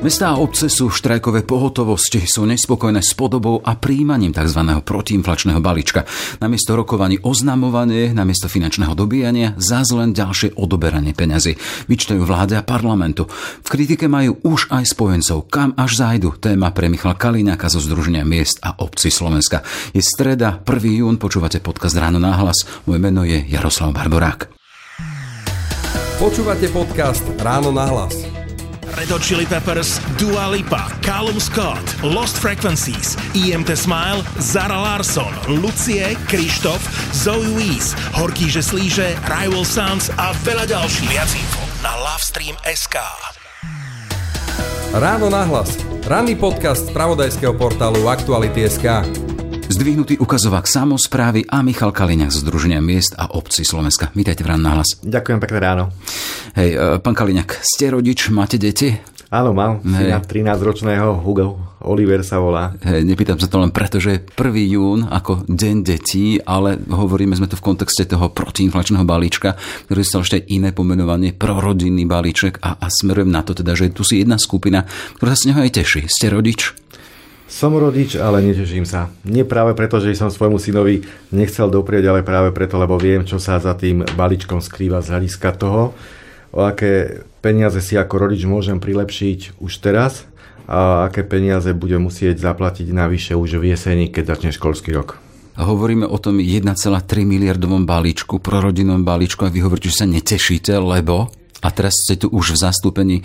Mestá a obce sú v štrajkové pohotovosti, sú nespokojné s podobou a príjmaním tzv. protiinflačného balíčka. Namiesto rokovaní oznamovanie, namiesto finančného dobíjania, zás len ďalšie odoberanie peňazí. Vyčtajú vláde a parlamentu. V kritike majú už aj spojencov. Kam až zájdu? Téma pre Michala Kaliňáka zo Združenia miest a obcí Slovenska. Je streda, 1. jún, počúvate podcast Ráno náhlas. Moje meno je Jaroslav Barborák. Počúvate podcast Ráno na hlas. Red Hot Chili Peppers, Dua Lipa, Callum Scott, Lost Frequencies, EMT Smile, Zara Larson, Lucie, Krištof, Zoe Wees, Horký že slíže, Rival Sons a veľa ďalších. Viac info na Lovestream.sk Ráno na hlas. Ranný podcast z pravodajského portálu Aktuality.sk. Zdvihnutý ukazovák samozprávy a Michal Kaliňák z Združenia miest a obcí Slovenska. Vítajte v Rán na hlas. Ďakujem pekne ráno. Hej, e, pán Kaliňák, ste rodič, máte deti? Áno, mám syna 13-ročného, Hugo Oliver sa volá. Hej, nepýtam sa to len preto, že je 1. jún ako deň detí, ale hovoríme sme tu v kontexte toho protiinflačného balíčka, ktorý stal ešte iné pomenovanie, prorodinný balíček a, a smerujem na to teda, že tu si jedna skupina, ktorá sa z neho aj teší. Ste rodič? Som rodič, ale neteším sa. Nie práve preto, že som svojmu synovi nechcel doprieť, ale práve preto, lebo viem, čo sa za tým balíčkom skrýva z hľadiska toho, o aké peniaze si ako rodič môžem prilepšiť už teraz a aké peniaze budem musieť zaplatiť navyše už v jeseni, keď začne školský rok. A hovoríme o tom 1,3 miliardovom balíčku, prorodinnom balíčku a vy hovoríte, že sa netešíte, lebo a teraz ste tu už v zastúpení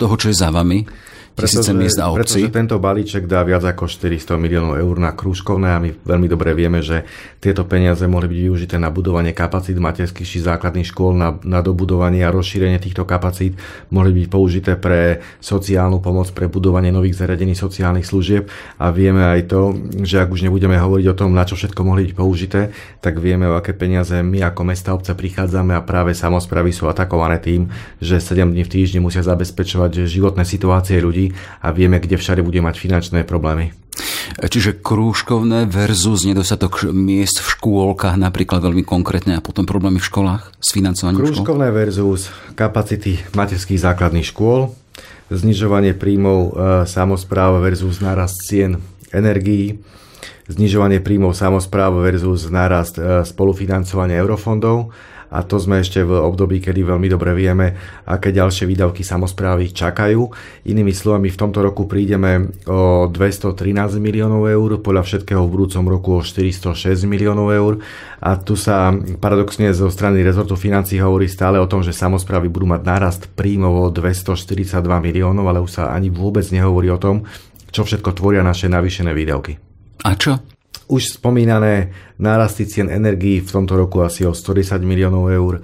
toho, čo je za vami, tisíce miest a obcí. Pretože tento balíček dá viac ako 400 miliónov eur na krúžkovné a my veľmi dobre vieme, že tieto peniaze mohli byť využité na budovanie kapacít materských či základných škôl, na, na dobudovanie a rozšírenie týchto kapacít, mohli byť použité pre sociálnu pomoc, pre budovanie nových zariadení sociálnych služieb a vieme aj to, že ak už nebudeme hovoriť o tom, na čo všetko mohli byť použité, tak vieme, o aké peniaze my ako mesta obce prichádzame a práve samozpravy sú atakované tým, že 7 dní v týždni musia zabezpečovať životné situácie ľudí a vieme, kde všade bude mať finančné problémy. Čiže krúžkovné versus nedostatok miest v škôlkach napríklad veľmi konkrétne a potom problémy v školách s financovaním Krúžkovné škôl? versus kapacity materských základných škôl, znižovanie príjmov e, samozpráv versus nárast cien energií, znižovanie príjmov samozpráv versus nárast e, spolufinancovania eurofondov a to sme ešte v období, kedy veľmi dobre vieme, aké ďalšie výdavky samozprávy čakajú. Inými slovami, v tomto roku prídeme o 213 miliónov eur, podľa všetkého v budúcom roku o 406 miliónov eur a tu sa paradoxne zo strany rezortu financí hovorí stále o tom, že samozprávy budú mať nárast príjmov o 242 miliónov, ale už sa ani vôbec nehovorí o tom, čo všetko tvoria naše navýšené výdavky. A čo? Už spomínané nárasty cien energií v tomto roku asi o 110 miliónov eur.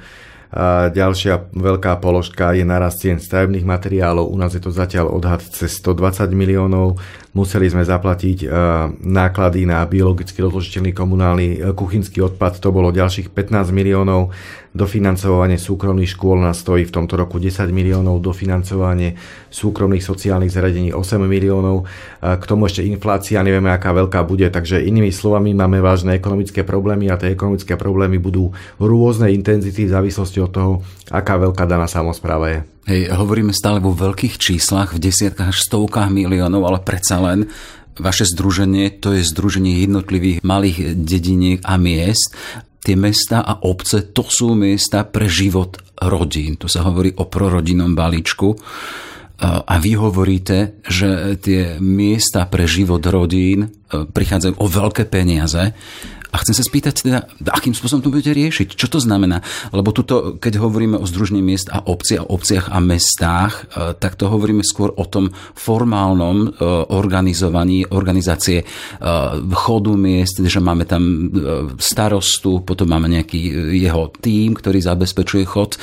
A ďalšia veľká položka je narast cien stavebných materiálov. U nás je to zatiaľ odhad cez 120 miliónov. Museli sme zaplatiť náklady na biologicky rozložiteľný komunálny e, kuchynský odpad. To bolo ďalších 15 miliónov. Dofinancovanie súkromných škôl nás stojí v tomto roku 10 miliónov, dofinancovanie súkromných sociálnych zariadení 8 miliónov, k tomu ešte inflácia, nevieme aká veľká bude, takže inými slovami máme vážne ekonomické problémy a tie ekonomické problémy budú rôzne intenzity v závislosti od toho, aká veľká daná samozpráva je. Hej, hovoríme stále vo veľkých číslach, v desiatkách až stovkách miliónov, ale predsa len Vaše združenie to je združenie jednotlivých malých dediniek a miest tie mesta a obce, to sú miesta pre život rodín. Tu sa hovorí o prorodinnom balíčku. A vy hovoríte, že tie miesta pre život rodín e, prichádzajú o veľké peniaze a chcem sa spýtať teda, akým spôsobom to budete riešiť? Čo to znamená? Lebo tuto, keď hovoríme o združení miest a obci a obciach a mestách, e, tak to hovoríme skôr o tom formálnom e, organizovaní, organizácie e, chodu miest, že máme tam starostu, potom máme nejaký jeho tím, ktorý zabezpečuje chod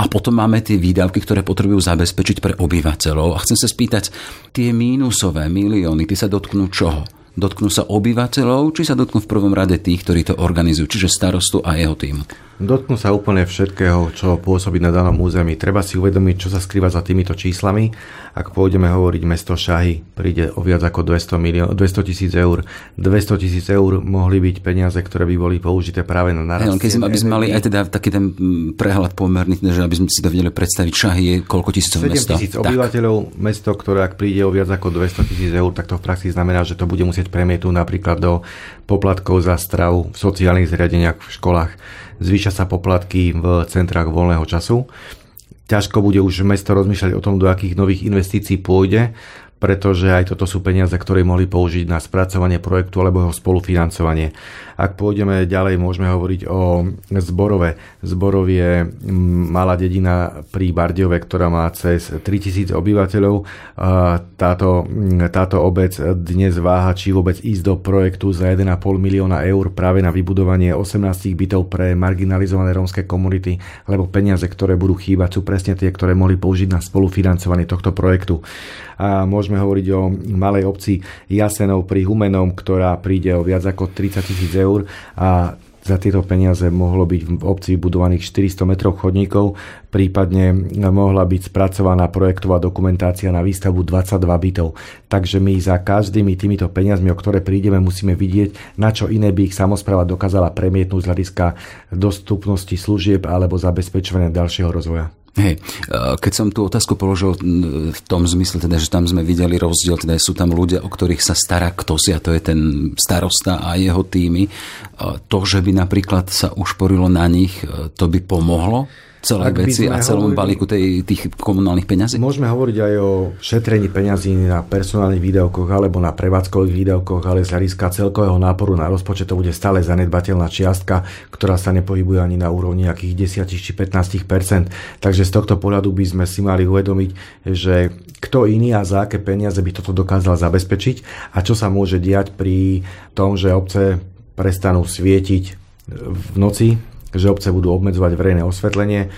a potom máme tie výdavky, ktoré potrebujú zabezpečiť pre obyvateľov. A chcem sa spýtať, tie mínusové milióny, tie sa dotknú čoho? Dotknú sa obyvateľov, či sa dotknú v prvom rade tých, ktorí to organizujú, čiže starostu a jeho tým? Dotknú sa úplne všetkého, čo pôsobí na danom území. Treba si uvedomiť, čo sa skrýva za týmito číslami. Ak pôjdeme hovoriť mesto Šahy, príde o viac ako 200, milión, 200 tisíc eur. 200 tisíc eur mohli byť peniaze, ktoré by boli použité práve na narast. Hey, keď sme, aby sme mali aj teda taký ten mm, prehľad pomerný, teda, že aby sme si to vedeli predstaviť, Šahy je koľko tisícov 7 mesto? tisíc obyvateľov, mesto, ktoré ak príde o viac ako 200 tisíc eur, tak to v praxi znamená, že to bude musieť premietnúť napríklad do poplatkov za stravu v sociálnych zriadeniach v školách zvýšia sa poplatky v centrách voľného času. Ťažko bude už mesto rozmýšľať o tom, do akých nových investícií pôjde, pretože aj toto sú peniaze, ktoré mohli použiť na spracovanie projektu alebo jeho spolufinancovanie. Ak pôjdeme ďalej, môžeme hovoriť o Zborove. Zborov je malá dedina pri Bardiove, ktorá má cez 3000 obyvateľov. Táto, táto obec dnes váha, či vôbec ísť do projektu za 1,5 milióna eur práve na vybudovanie 18 bytov pre marginalizované rómske komunity, lebo peniaze, ktoré budú chýbať, sú presne tie, ktoré mohli použiť na spolufinancovanie tohto projektu. A môžeme hovoriť o malej obci Jasenov pri Humenom, ktorá príde o viac ako 30 tisíc eur a za tieto peniaze mohlo byť v obci vybudovaných 400 metrov chodníkov, prípadne mohla byť spracovaná projektová dokumentácia na výstavbu 22 bytov. Takže my za každými týmito peniazmi, o ktoré prídeme, musíme vidieť, na čo iné by ich samozpráva dokázala premietnúť z hľadiska dostupnosti služieb alebo zabezpečovania ďalšieho rozvoja. Hej, keď som tú otázku položil v tom zmysle, teda, že tam sme videli rozdiel, teda sú tam ľudia, o ktorých sa stará kto si, a to je ten starosta a jeho týmy. To, že by napríklad sa ušporilo na nich, to by pomohlo? Celej veci a celom hovorili, balíku tej, tých komunálnych peňazí? Môžeme hovoriť aj o šetrení peňazí na personálnych výdavkoch alebo na prevádzkových výdavkoch, ale z hľadiska celkového náporu na rozpočet to bude stále zanedbateľná čiastka, ktorá sa nepohybuje ani na úrovni nejakých 10 či 15% Takže z tohto pohľadu by sme si mali uvedomiť, že kto iný a za aké peniaze by toto dokázal zabezpečiť a čo sa môže diať pri tom, že obce prestanú svietiť v noci, že obce budú obmedzovať verejné osvetlenie,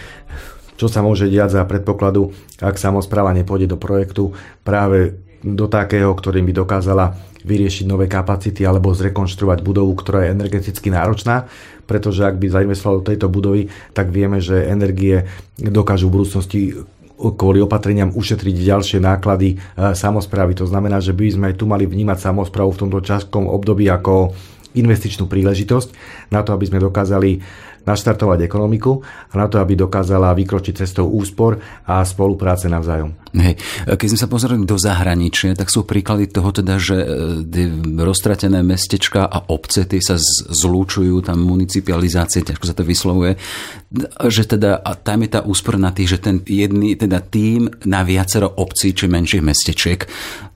čo sa môže diať za predpokladu, ak samozpráva nepôjde do projektu práve do takého, ktorým by dokázala vyriešiť nové kapacity alebo zrekonštruovať budovu, ktorá je energeticky náročná, pretože ak by zainvestoval do tejto budovy, tak vieme, že energie dokážu v budúcnosti kvôli opatreniam ušetriť ďalšie náklady e, samozprávy. To znamená, že by sme aj tu mali vnímať samozprávu v tomto časkom období ako investičnú príležitosť na to, aby sme dokázali naštartovať ekonomiku a na to, aby dokázala vykročiť cestou úspor a spolupráce navzájom. Hej. Keď sme sa pozreli do zahraničia, tak sú príklady toho teda, že e, roztratené mestečka a obce tie sa zlúčujú, tam municipalizácie, ťažko sa to vyslovuje, že teda a tam je tá úspor na tých, že ten jedný teda tým na viacero obcí či menších mestečiek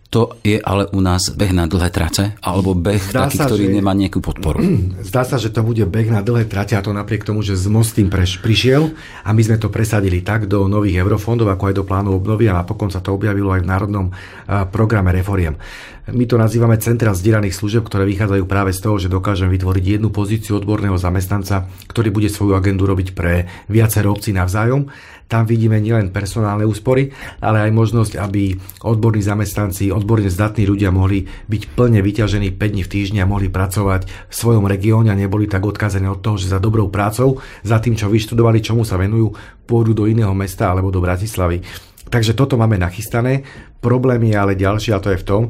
to je ale u nás beh na dlhé trate? Alebo beh Zdá taký, sa, ktorý že... nemá nejakú podporu? Zdá sa, že to bude beh na dlhé trate a to napriek tomu, že z Mostým preš, prišiel a my sme to presadili tak do nových eurofondov, ako aj do plánu obnovy a napokon sa to objavilo aj v Národnom programe reforiem. My to nazývame centra zdieraných služieb, ktoré vychádzajú práve z toho, že dokážeme vytvoriť jednu pozíciu odborného zamestnanca, ktorý bude svoju agendu robiť pre viacero obcí navzájom tam vidíme nielen personálne úspory, ale aj možnosť, aby odborní zamestnanci, odborne zdatní ľudia mohli byť plne vyťažení 5 dní v týždni a mohli pracovať v svojom regióne a neboli tak odkázení od toho, že za dobrou prácou, za tým, čo vyštudovali, čomu sa venujú, pôjdu do iného mesta alebo do Bratislavy. Takže toto máme nachystané. Problém je ale ďalší a to je v tom,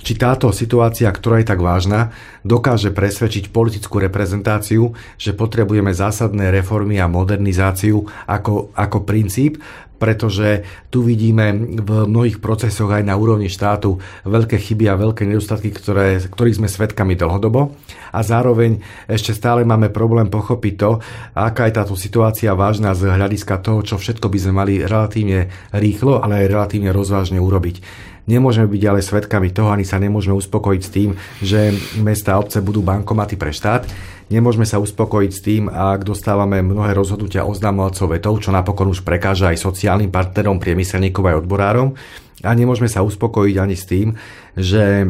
či táto situácia, ktorá je tak vážna, dokáže presvedčiť politickú reprezentáciu, že potrebujeme zásadné reformy a modernizáciu ako, ako princíp, pretože tu vidíme v mnohých procesoch aj na úrovni štátu veľké chyby a veľké nedostatky, ktoré, ktorých sme svedkami dlhodobo. A zároveň ešte stále máme problém pochopiť to, aká je táto situácia vážna z hľadiska toho, čo všetko by sme mali relatívne rýchlo, ale aj relatívne rozvážne urobiť. Nemôžeme byť ale svetkami toho, ani sa nemôžeme uspokojiť s tým, že mesta a obce budú bankomaty pre štát. Nemôžeme sa uspokojiť s tým, ak dostávame mnohé rozhodnutia oznamovacou vetou, čo napokon už prekáža aj sociálnym partnerom, priemyselníkov aj odborárom. A nemôžeme sa uspokojiť ani s tým, že e,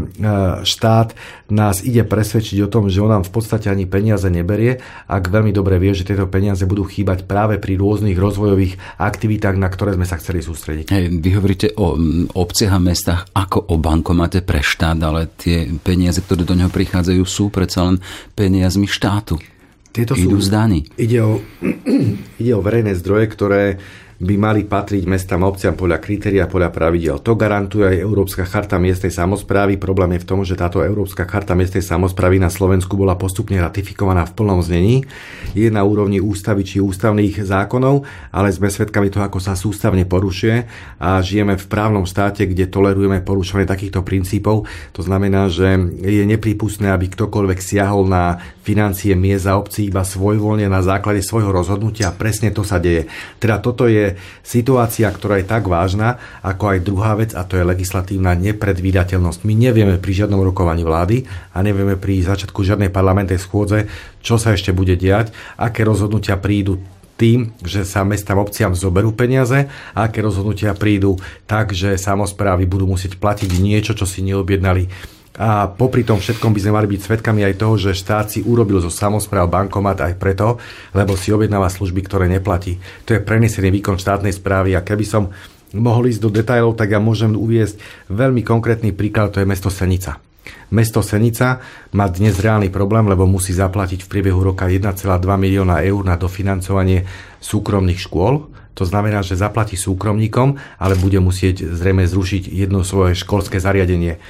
štát nás ide presvedčiť o tom, že on nám v podstate ani peniaze neberie, ak veľmi dobre vie, že tieto peniaze budú chýbať práve pri rôznych rozvojových aktivitách, na ktoré sme sa chceli sústrediť. Hej, vy hovoríte o obciach a mestách ako o bankomate pre štát, ale tie peniaze, ktoré do neho prichádzajú, sú predsa len peniazmi štátu. Tieto idú sú, z. Ide o, ide o verejné zdroje, ktoré by mali patriť mestám a obciam podľa kritéria, podľa pravidel. To garantuje aj Európska charta miestnej samozprávy. Problém je v tom, že táto Európska charta miestnej samozprávy na Slovensku bola postupne ratifikovaná v plnom znení. Je na úrovni ústavy či ústavných zákonov, ale sme svedkami toho, ako sa sústavne porušuje a žijeme v právnom štáte, kde tolerujeme porušovanie takýchto princípov. To znamená, že je nepripustné, aby ktokoľvek siahol na financie miest a obcí iba svojvoľne na základe svojho rozhodnutia. Presne to sa deje. Teda toto je situácia, ktorá je tak vážna, ako aj druhá vec, a to je legislatívna nepredvídateľnosť. My nevieme pri žiadnom rokovaní vlády a nevieme pri začiatku žiadnej parlamentnej schôdze, čo sa ešte bude diať, aké rozhodnutia prídu tým, že sa mestám obciam zoberú peniaze a aké rozhodnutia prídu tak, že samozprávy budú musieť platiť niečo, čo si neobjednali a popri tom všetkom by sme mali byť svetkami aj toho, že štát si urobil zo samozpráv bankomat aj preto, lebo si objednáva služby, ktoré neplatí. To je prenesený výkon štátnej správy a keby som mohol ísť do detajlov, tak ja môžem uviesť veľmi konkrétny príklad, to je mesto Senica. Mesto Senica má dnes reálny problém, lebo musí zaplatiť v priebehu roka 1,2 milióna eur na dofinancovanie súkromných škôl. To znamená, že zaplatí súkromníkom, ale bude musieť zrejme zrušiť jedno svoje školské zariadenie.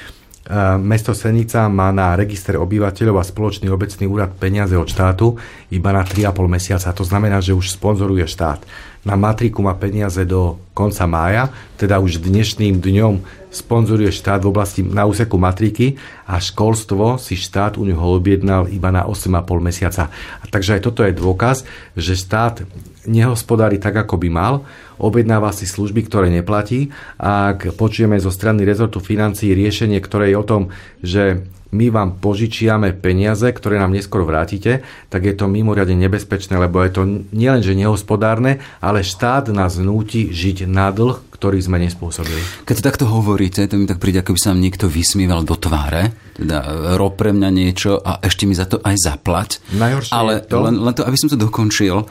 Mesto Senica má na register obyvateľov a spoločný obecný úrad peniaze od štátu iba na 3,5 mesiaca. To znamená, že už sponzoruje štát. Na matriku má peniaze do konca mája, teda už dnešným dňom sponzoruje štát v oblasti na úseku matriky a školstvo si štát u neho objednal iba na 8,5 mesiaca. A takže aj toto je dôkaz, že štát nehospodári tak, ako by mal, objednáva si služby, ktoré neplatí a ak počujeme zo strany rezortu financií riešenie, ktoré je o tom, že my vám požičiame peniaze, ktoré nám neskôr vrátite, tak je to mimoriadne nebezpečné, lebo je to nielenže nehospodárne, ale štát nás núti žiť na dlh, ktorý sme nespôsobili. Keď to takto hovoríte, to mi tak príde, ako by sa niekto vysmieval do tváre, teda rob pre mňa niečo a ešte mi za to aj zaplať. Najhoršie ale to... Len, len to, aby som to dokončil,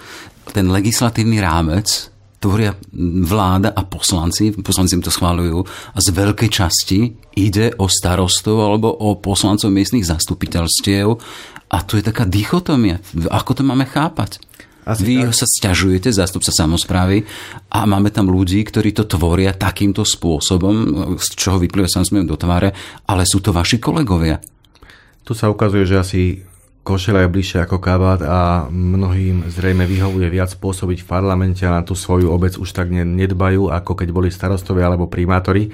ten legislatívny rámec tvoria vláda a poslanci, poslanci to schváľujú a z veľkej časti ide o starostov alebo o poslancov miestnych zastupiteľstiev a tu je taká dichotomia. Ako to máme chápať? Asi Vy tak. sa stiažujete, zástupca samozprávy, a máme tam ľudí, ktorí to tvoria takýmto spôsobom, z čoho vyplýva samozrejme do tváre, ale sú to vaši kolegovia. Tu sa ukazuje, že asi košela je bližšie ako kabát a mnohým zrejme vyhovuje viac pôsobiť v parlamente a na tú svoju obec už tak nedbajú, ako keď boli starostovia alebo primátori.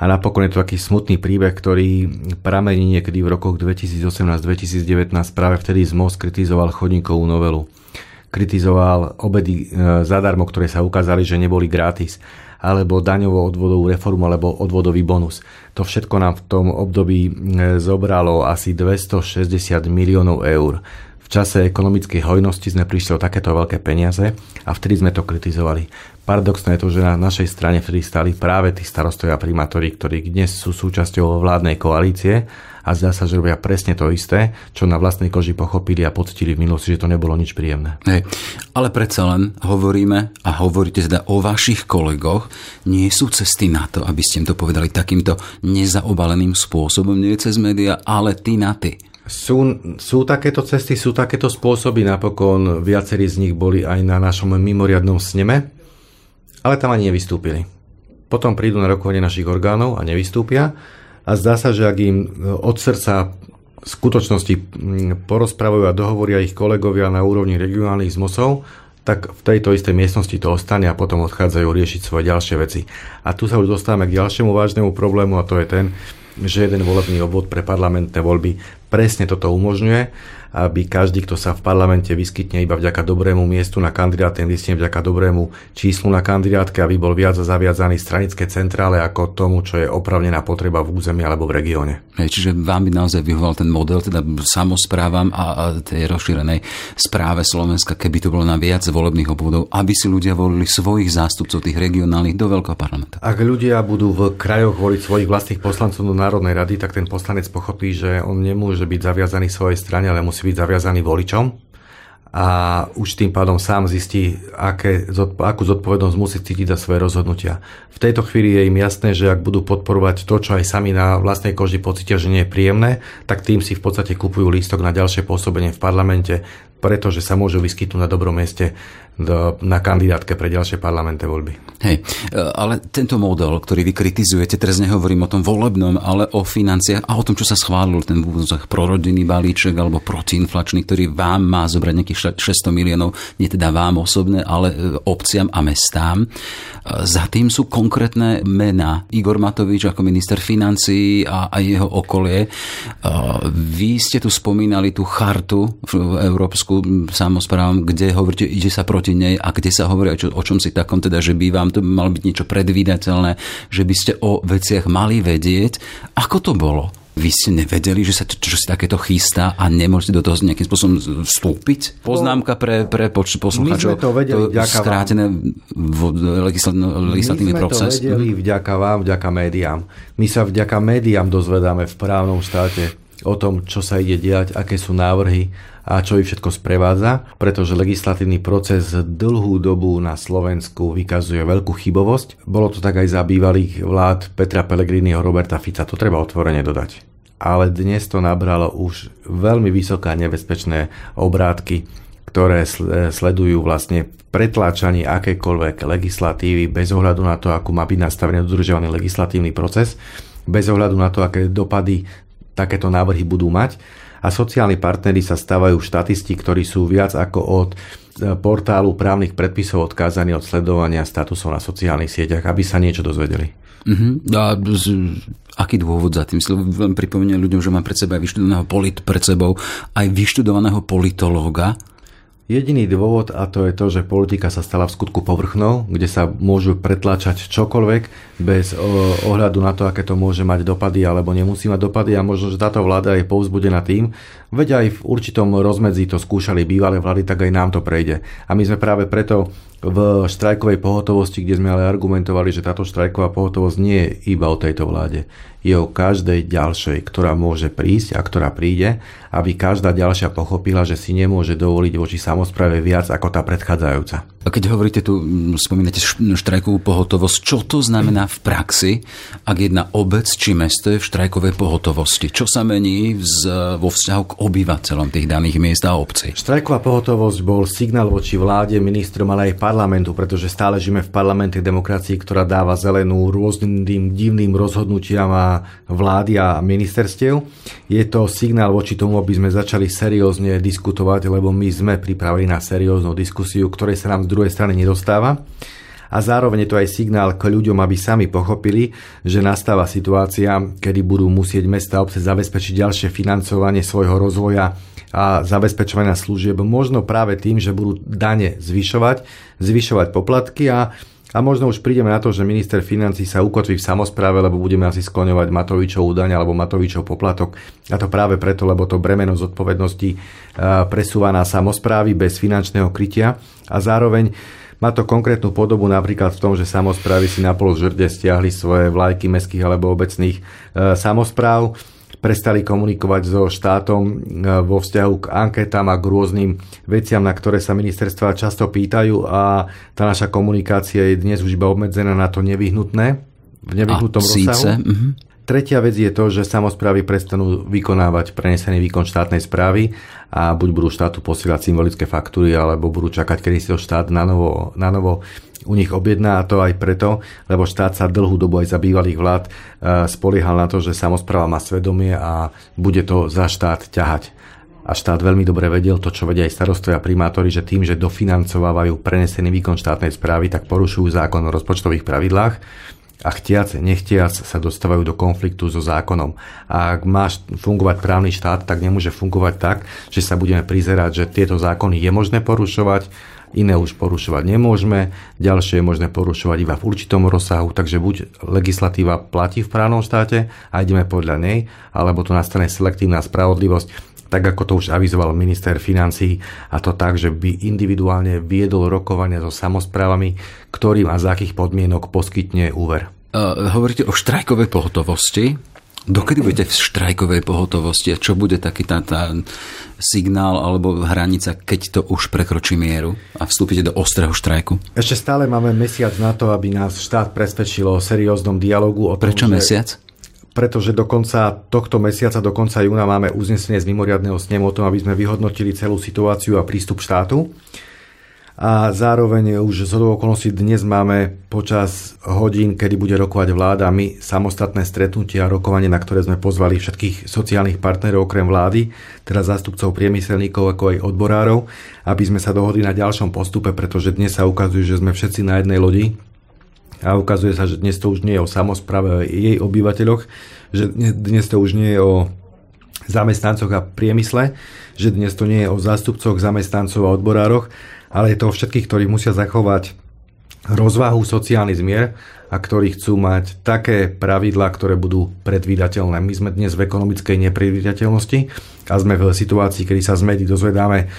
A napokon je to taký smutný príbeh, ktorý pramení niekedy v rokoch 2018-2019 práve vtedy ZMOS kritizoval chodníkovú novelu. Kritizoval obedy e, zadarmo, ktoré sa ukázali, že neboli gratis alebo daňovú odvodovú reformu, alebo odvodový bonus. To všetko nám v tom období e, zobralo asi 260 miliónov eur. V čase ekonomickej hojnosti sme prišli o takéto veľké peniaze a vtedy sme to kritizovali. Paradoxné je to, že na našej strane vtedy stali práve tí starostovia primátori, ktorí dnes sú súčasťou vládnej koalície a zdá sa, že robia presne to isté, čo na vlastnej koži pochopili a poctili v minulosti, že to nebolo nič príjemné. Hej, ale predsa len hovoríme a hovoríte teda o vašich kolegoch, nie sú cesty na to, aby ste im to povedali takýmto nezaobaleným spôsobom, nie cez média, ale ty na ty. Sú, sú takéto cesty, sú takéto spôsoby, napokon viacerí z nich boli aj na našom mimoriadnom sneme, ale tam ani nevystúpili. Potom prídu na rokovanie našich orgánov a nevystúpia a zdá sa, že ak im e, od srdca v skutočnosti porozprávajú a dohovoria ich kolegovia na úrovni regionálnych zmosov, tak v tejto istej miestnosti to ostane a potom odchádzajú riešiť svoje ďalšie veci. A tu sa už dostávame k ďalšiemu vážnemu problému a to je ten, že jeden volebný obvod pre parlamentné voľby presne toto umožňuje aby každý, kto sa v parlamente vyskytne iba vďaka dobrému miestu na kandidátnej liste, vďaka dobrému číslu na kandidátke, aby bol viac zaviazaný stranické centrále ako tomu, čo je opravnená potreba v území alebo v regióne. Hej, čiže vám by naozaj vyhoval ten model, teda samozprávam a, a tej rozšírenej správe Slovenska, keby to bolo na viac volebných obvodov, aby si ľudia volili svojich zástupcov tých regionálnych do veľkého parlamentu. Ak ľudia budú v krajoch voliť svojich vlastných poslancov do Národnej rady, tak ten poslanec pochopí, že on nemôže byť zaviazaný svojej strane, ale musí byť zaviazaný voličom a už tým pádom sám zistí, aké, akú zodpovednosť musí cítiť za svoje rozhodnutia. V tejto chvíli je im jasné, že ak budú podporovať to, čo aj sami na vlastnej koži pocítia, že nie je príjemné, tak tým si v podstate kupujú lístok na ďalšie pôsobenie v parlamente, pretože sa môžu vyskytnúť na dobrom mieste do, na kandidátke pre ďalšie parlamentné voľby. Hej, e, ale tento model, ktorý vy kritizujete, teraz nehovorím o tom volebnom, ale o financiách a o tom, čo sa schválil, ten v úvodzách prorodinný balíček alebo protiinflačný, ktorý vám má zobrať nejakých 600 miliónov, nie teda vám osobne, ale e, obciam a mestám. E, za tým sú konkrétne mená. Igor Matovič ako minister financií a, a jeho okolie. Vy ste tu spomínali tú chartu v Európsku samozprávam, kde hovoríte, ide sa proti proti nej a kde sa hovorí o, o čom si takom, teda, že by vám to malo byť niečo predvídateľné, že by ste o veciach mali vedieť. Ako to bolo? Vy ste nevedeli, že sa čo si takéto chystá a nemôžete do toho nejakým spôsobom vstúpiť? Poznámka pre, pre poč- poslucháčov. My sme to vedeli to vďaka skrátené legislatívny proces. My sme to vedeli vďaka vám, vďaka médiám. My sa vďaka médiám dozvedáme v právnom štáte o tom, čo sa ide diať, aké sú návrhy a čo ich všetko sprevádza, pretože legislatívny proces dlhú dobu na Slovensku vykazuje veľkú chybovosť. Bolo to tak aj za bývalých vlád Petra Pellegriniho, Roberta Fica, to treba otvorene dodať. Ale dnes to nabralo už veľmi vysoké a nebezpečné obrátky, ktoré sledujú vlastne pretláčanie akékoľvek legislatívy bez ohľadu na to, ako má byť nastavený dodržovaný legislatívny proces, bez ohľadu na to, aké dopady takéto návrhy budú mať a sociálni partnery sa stávajú štatisti, ktorí sú viac ako od e, portálu právnych predpisov odkázaní od sledovania statusov na sociálnych sieťach, aby sa niečo dozvedeli. Uh-huh. A z, aký dôvod za tým? Len pripomeniem ľuďom, že mám pred sebou aj vyštudovaného polit, pred sebou aj vyštudovaného politológa, Jediný dôvod a to je to, že politika sa stala v skutku povrchnou, kde sa môžu pretlačať čokoľvek bez ohľadu na to, aké to môže mať dopady alebo nemusí mať dopady a možno, že táto vláda je povzbudená tým, veď aj v určitom rozmedzi to skúšali bývalé vlády, tak aj nám to prejde. A my sme práve preto v štrajkovej pohotovosti, kde sme ale argumentovali, že táto štrajková pohotovosť nie je iba o tejto vláde. Je o každej ďalšej, ktorá môže prísť a ktorá príde, aby každá ďalšia pochopila, že si nemôže dovoliť voči samozprave viac ako tá predchádzajúca. A keď hovoríte tu, spomínate štrajkovú pohotovosť, čo to znamená v praxi, ak jedna obec či mesto je v štrajkovej pohotovosti? Čo sa mení vo vzťahu k obyvateľom tých daných miest a obcí? Štrajková pohotovosť bol signál voči vláde, ministrom, ale aj parlamentu, pretože stále žijeme v parlamente demokracii, ktorá dáva zelenú rôznym divným rozhodnutiam a vlády a ministerstiev. Je to signál voči tomu, aby sme začali seriózne diskutovať, lebo my sme pripravili na serióznu diskusiu, ktorej sa nám z druhej strany nedostáva. A zároveň je to aj signál k ľuďom, aby sami pochopili, že nastáva situácia, kedy budú musieť mesta a obce zabezpečiť ďalšie financovanie svojho rozvoja a zabezpečovania služieb, možno práve tým, že budú dane zvyšovať, zvyšovať poplatky a a možno už prídeme na to, že minister financí sa ukotví v samozpráve, lebo budeme asi skloňovať Matovičovú daň alebo Matovičov poplatok. A to práve preto, lebo to bremeno zodpovednosti presúva na samozprávy bez finančného krytia a zároveň má to konkrétnu podobu napríklad v tom, že samozprávy si na pol žrde stiahli svoje vlajky mestských alebo obecných e, samozpráv prestali komunikovať so štátom e, vo vzťahu k anketám a k rôznym veciam, na ktoré sa ministerstva často pýtajú a tá naša komunikácia je dnes už iba obmedzená na to nevyhnutné, v nevyhnutom rozsahu. Uh-huh. Tretia vec je to, že samozprávy prestanú vykonávať prenesený výkon štátnej správy a buď budú štátu posielať symbolické faktúry, alebo budú čakať, kedy si to štát na novo, na novo u nich objedná a to aj preto, lebo štát sa dlhú dobu aj za bývalých vlád e, spoliehal na to, že samozpráva má svedomie a bude to za štát ťahať. A štát veľmi dobre vedel to, čo vedia aj starostovia a primátori, že tým, že dofinancovávajú prenesený výkon štátnej správy, tak porušujú zákon o rozpočtových pravidlách a chtiac, nechtiac sa dostávajú do konfliktu so zákonom. A ak má fungovať právny štát, tak nemôže fungovať tak, že sa budeme prizerať, že tieto zákony je možné porušovať, iné už porušovať nemôžeme, ďalšie je možné porušovať iba v určitom rozsahu, takže buď legislatíva platí v právnom štáte a ideme podľa nej, alebo tu nastane selektívna spravodlivosť, tak ako to už avizoval minister financí a to tak, že by individuálne viedol rokovania so samozprávami, ktorým a za akých podmienok poskytne úver. Hovoríte o štrajkovej pohotovosti. Dokedy budete v štrajkovej pohotovosti a čo bude taký tá, tá signál alebo hranica, keď to už prekročí mieru a vstúpite do ostrého štrajku? Ešte stále máme mesiac na to, aby nás štát presvedčil o serióznom dialogu. O tom, Prečo že... mesiac? pretože do konca tohto mesiaca, do konca júna máme uznesenie z mimoriadného snemu o tom, aby sme vyhodnotili celú situáciu a prístup štátu a zároveň už z okolností dnes máme počas hodín, kedy bude rokovať vláda, my samostatné stretnutie a rokovanie, na ktoré sme pozvali všetkých sociálnych partnerov okrem vlády, teda zástupcov priemyselníkov ako aj odborárov, aby sme sa dohodli na ďalšom postupe, pretože dnes sa ukazuje, že sme všetci na jednej lodi. A ukazuje sa, že dnes to už nie je o samozpráve, o jej obyvateľoch, že dnes to už nie je o zamestnancoch a priemysle, že dnes to nie je o zástupcoch, zamestnancov a odborároch, ale je to o všetkých, ktorí musia zachovať rozvahu, sociálny zmier a ktorí chcú mať také pravidlá, ktoré budú predvídateľné. My sme dnes v ekonomickej nepredvídateľnosti a sme v situácii, kedy sa z médií dozvedáme,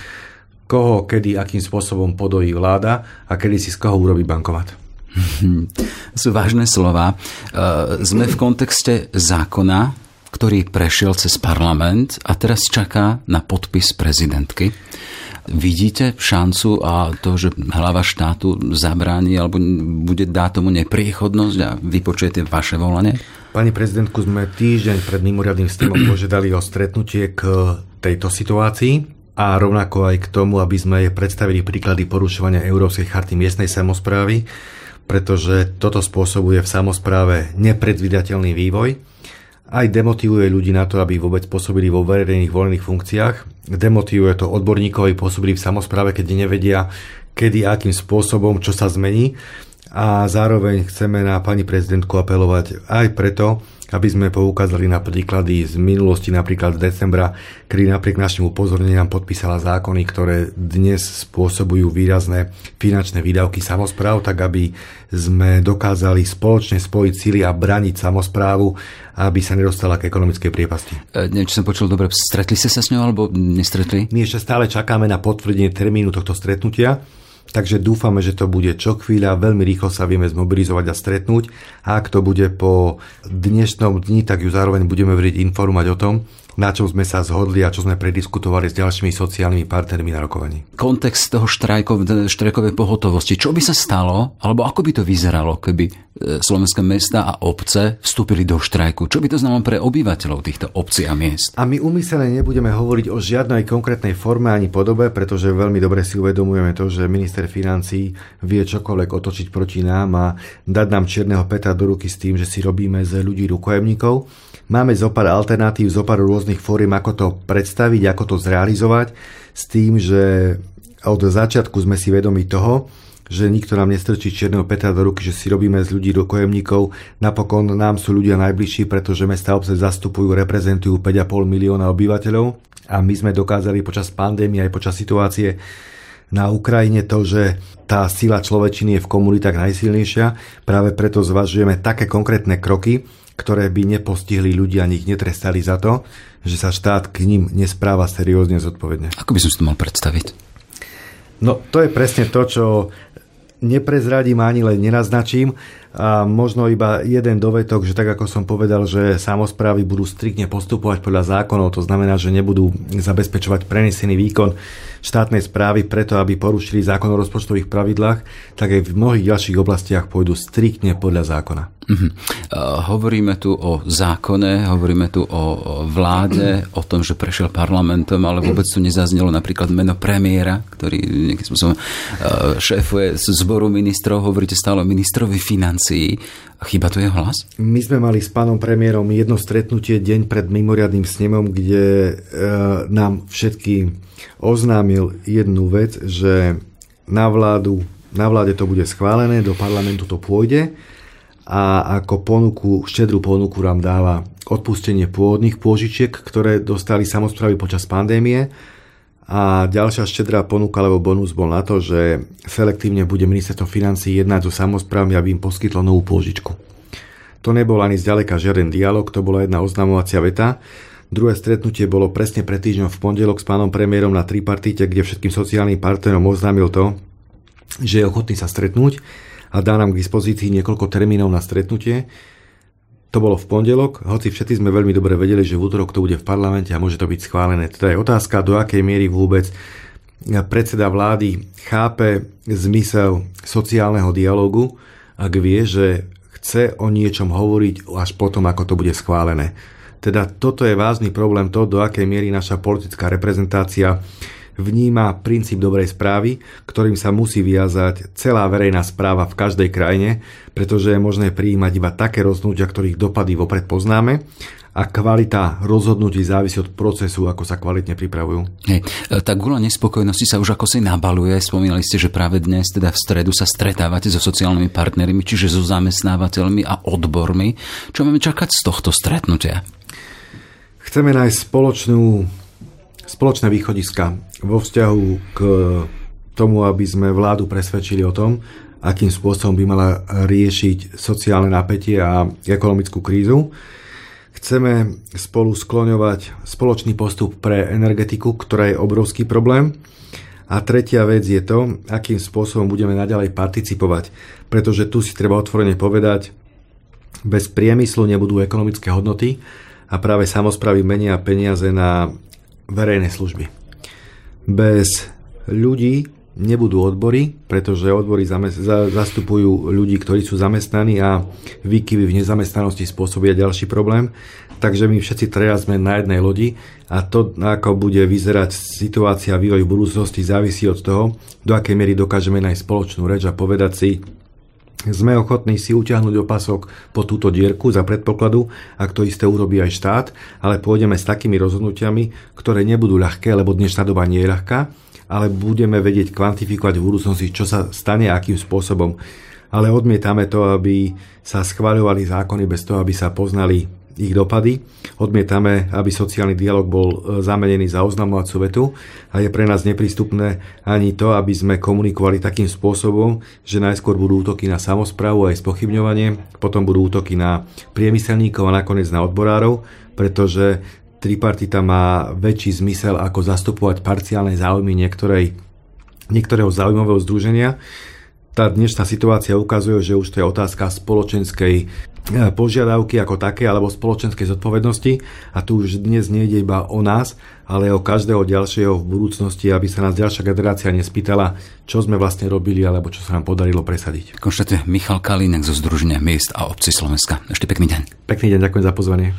koho, kedy, akým spôsobom podojí vláda a kedy si z koho urobí bankomat. Sú vážne slova. E, sme v kontexte zákona, ktorý prešiel cez parlament a teraz čaká na podpis prezidentky. Vidíte šancu a to, že hlava štátu zabráni alebo bude dá tomu nepriechodnosť a vypočujete vaše volanie? Pani prezidentku sme týždeň pred mimoriadným stímom požiadali o stretnutie k tejto situácii a rovnako aj k tomu, aby sme predstavili príklady porušovania Európskej charty miestnej samozprávy, pretože toto spôsobuje v samozpráve nepredvydateľný vývoj aj demotivuje ľudí na to, aby vôbec pôsobili vo verejných voľných funkciách. Demotivuje to odborníkov, aby pôsobili v samozpráve, keď nevedia, kedy, akým spôsobom, čo sa zmení. A zároveň chceme na pani prezidentku apelovať aj preto, aby sme poukázali na príklady z minulosti, napríklad z decembra, kedy napriek našim upozorneniam podpísala zákony, ktoré dnes spôsobujú výrazné finančné výdavky samozpráv, tak aby sme dokázali spoločne spojiť síly a braniť samozprávu, aby sa nedostala k ekonomickej priepasti. E, neviem, či som počul dobre, stretli ste sa s ňou alebo nestretli? My ešte stále čakáme na potvrdenie termínu tohto stretnutia Takže dúfame, že to bude čo chvíľa, veľmi rýchlo sa vieme zmobilizovať a stretnúť. A ak to bude po dnešnom dni, tak ju zároveň budeme vedieť informovať o tom, na čom sme sa zhodli a čo sme prediskutovali s ďalšími sociálnymi partnermi na rokovaní. Kontext toho štrajkov, štrajkovej pohotovosti. Čo by sa stalo, alebo ako by to vyzeralo, keby e, slovenské mesta a obce vstúpili do štrajku? Čo by to znamenalo pre obyvateľov týchto obcí a miest? A my umyselne nebudeme hovoriť o žiadnej konkrétnej forme ani podobe, pretože veľmi dobre si uvedomujeme to, že minister financí vie čokoľvek otočiť proti nám a dať nám čierneho peta do ruky s tým, že si robíme z ľudí rukojemníkov. Máme zo pár alternatív, zo pár rôznych fóriem, ako to predstaviť, ako to zrealizovať, s tým, že od začiatku sme si vedomi toho, že nikto nám nestrčí čierneho Petra do ruky, že si robíme z ľudí rukojemníkov. Napokon nám sú ľudia najbližší, pretože mesta obce zastupujú, reprezentujú 5,5 milióna obyvateľov a my sme dokázali počas pandémie aj počas situácie na Ukrajine to, že tá sila človečiny je v komunitách najsilnejšia. Práve preto zvažujeme také konkrétne kroky, ktoré by nepostihli ľudia ani ich netrestali za to, že sa štát k ním nespráva seriózne zodpovedne. Ako by som si to mal predstaviť? No to je presne to, čo neprezradím ani len nenaznačím. A možno iba jeden dovetok, že tak ako som povedal, že samozprávy budú striktne postupovať podľa zákonov, to znamená, že nebudú zabezpečovať prenesený výkon štátnej správy preto, aby porušili zákon o rozpočtových pravidlách, tak aj v mnohých ďalších oblastiach pôjdu striktne podľa zákona. Uh-huh. hovoríme tu o zákone, hovoríme tu o vláde, o tom, že prešiel parlamentom, ale vôbec tu nezaznelo napríklad meno premiéra, ktorý nejakým spôsobom uh, šéfuje zboru ministrov, hovoríte stále o ministrovi financií. Chyba tu jeho hlas? My sme mali s pánom premiérom jedno stretnutie deň pred mimoriadným snemom, kde uh, nám všetkým oznámil jednu vec, že na vládu na vláde to bude schválené, do parlamentu to pôjde a ako ponuku, štedrú ponuku nám dáva odpustenie pôvodných pôžičiek, ktoré dostali samozprávy počas pandémie a ďalšia štedrá ponuka alebo bonus bol na to, že selektívne bude ministerstvo financí jednať so samozprávami, aby im poskytlo novú pôžičku. To nebol ani zďaleka žiaden dialog, to bola jedna oznamovacia veta. Druhé stretnutie bolo presne pred týždňom v pondelok s pánom premiérom na tripartite, kde všetkým sociálnym partnerom oznámil to, že je ochotný sa stretnúť a dá nám k dispozícii niekoľko termínov na stretnutie. To bolo v pondelok, hoci všetci sme veľmi dobre vedeli, že v útorok to bude v parlamente a môže to byť schválené. Teda je otázka, do akej miery vôbec predseda vlády chápe zmysel sociálneho dialogu, ak vie, že chce o niečom hovoriť až potom, ako to bude schválené. Teda toto je vážny problém, to, do akej miery naša politická reprezentácia vníma princíp dobrej správy, ktorým sa musí vyjazať celá verejná správa v každej krajine, pretože je možné prijímať iba také rozhodnutia, ktorých dopady vopred poznáme a kvalita rozhodnutí závisí od procesu, ako sa kvalitne pripravujú. Hej, e, tá gula nespokojnosti sa už ako si nabaluje. Spomínali ste, že práve dnes, teda v stredu, sa stretávate so sociálnymi partnermi, čiže so zamestnávateľmi a odbormi. Čo máme čakať z tohto stretnutia? Chceme nájsť spoločnú spoločné východiska vo vzťahu k tomu, aby sme vládu presvedčili o tom, akým spôsobom by mala riešiť sociálne napätie a ekonomickú krízu. Chceme spolu skloňovať spoločný postup pre energetiku, ktorá je obrovský problém. A tretia vec je to, akým spôsobom budeme naďalej participovať, pretože tu si treba otvorene povedať, bez priemyslu nebudú ekonomické hodnoty a práve samozprávy menia peniaze na verejné služby. Bez ľudí nebudú odbory, pretože odbory zastupujú ľudí, ktorí sú zamestnaní a výkyvy v nezamestnanosti spôsobia ďalší problém. Takže my všetci traja sme na jednej lodi a to, ako bude vyzerať situácia a vývoj v budúcnosti, závisí od toho, do akej miery dokážeme nájsť spoločnú reč a povedať si, sme ochotní si utiahnuť opasok po túto dierku za predpokladu, ak to isté urobí aj štát, ale pôjdeme s takými rozhodnutiami, ktoré nebudú ľahké, lebo dnešná doba nie je ľahká, ale budeme vedieť kvantifikovať v budúcnosti, čo sa stane akým spôsobom. Ale odmietame to, aby sa schváľovali zákony bez toho, aby sa poznali ich dopady. Odmietame, aby sociálny dialog bol e, zamenený za oznamovacú vetu a je pre nás neprístupné ani to, aby sme komunikovali takým spôsobom, že najskôr budú útoky na samozprávu aj spochybňovanie, potom budú útoky na priemyselníkov a nakoniec na odborárov, pretože tripartita má väčší zmysel ako zastupovať parciálne záujmy niektorej, niektorého záujmového združenia. Tá dnešná situácia ukazuje, že už to je otázka spoločenskej E, požiadavky ako také alebo spoločenskej zodpovednosti a tu už dnes nejde iba o nás, ale o každého ďalšieho v budúcnosti, aby sa nás ďalšia generácia nespýtala, čo sme vlastne robili alebo čo sa nám podarilo presadiť. Konštatuje Michal Kalínek zo Združenia miest a obci Slovenska. Ešte pekný deň. Pekný deň, ďakujem za pozvanie.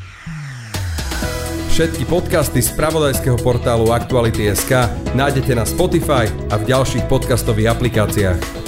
Všetky podcasty z pravodajského portálu Aktuality.sk nájdete na Spotify a v ďalších podcastových aplikáciách.